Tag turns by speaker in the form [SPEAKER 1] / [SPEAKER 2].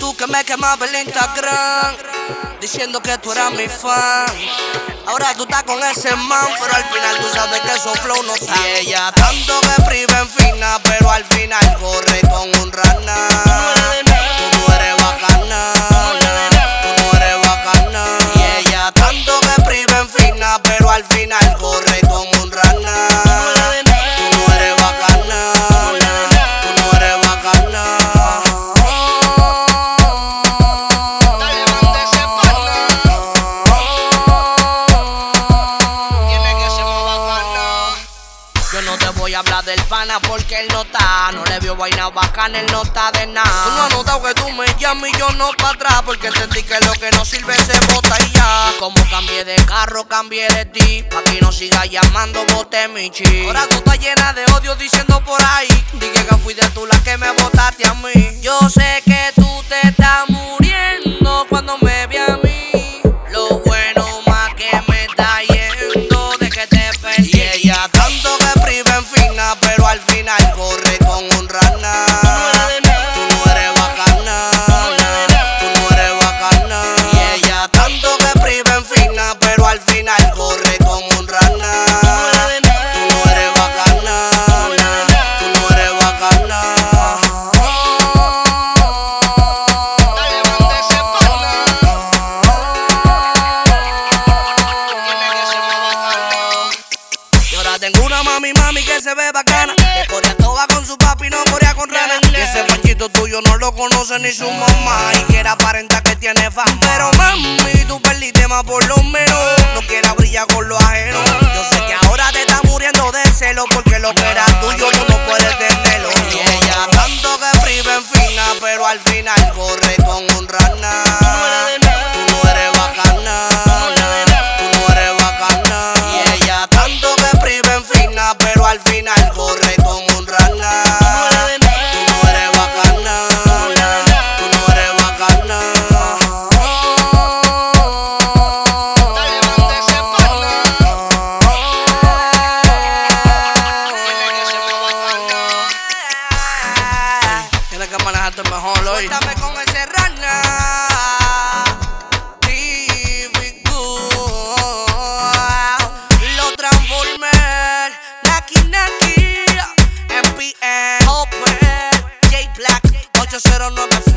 [SPEAKER 1] Tú que me quemabas el Instagram, diciendo que tú eras mi fan. Ahora tú estás con ese man, pero al final tú sabes que esos flow no están. Y ella tanto que priva en no te voy a hablar del pana porque él no está. No le vio vaina bacana, él no está de nada. Tú no has notado que tú me llamas y yo no para atrás. Porque entendí que lo que no sirve se bota y ya. Como cambié de carro, cambié de ti. Pa' que no sigas llamando, bote mi chi. Ahora tú estás llena de odio diciendo por ahí. Dije que fuiste tú la que me botaste a mí. Yo sé que mami, mami que se ve bacana. Que corea toda con su papi, no corea con rana. Y ese panchito tuyo no lo conoce ni su mamá. Y quiere aparentar que tiene fama. Pero mami, tú perdiste más por lo menos. No quieras brillar con lo ajeno. Yo sé que ahora te estás muriendo de celo. Porque lo que era tuyo tú no puedes tenerlo. Y ella tanto que priva en fina, pero al final corre esto es mejor hoy. Suéltame con ese rana. Black 809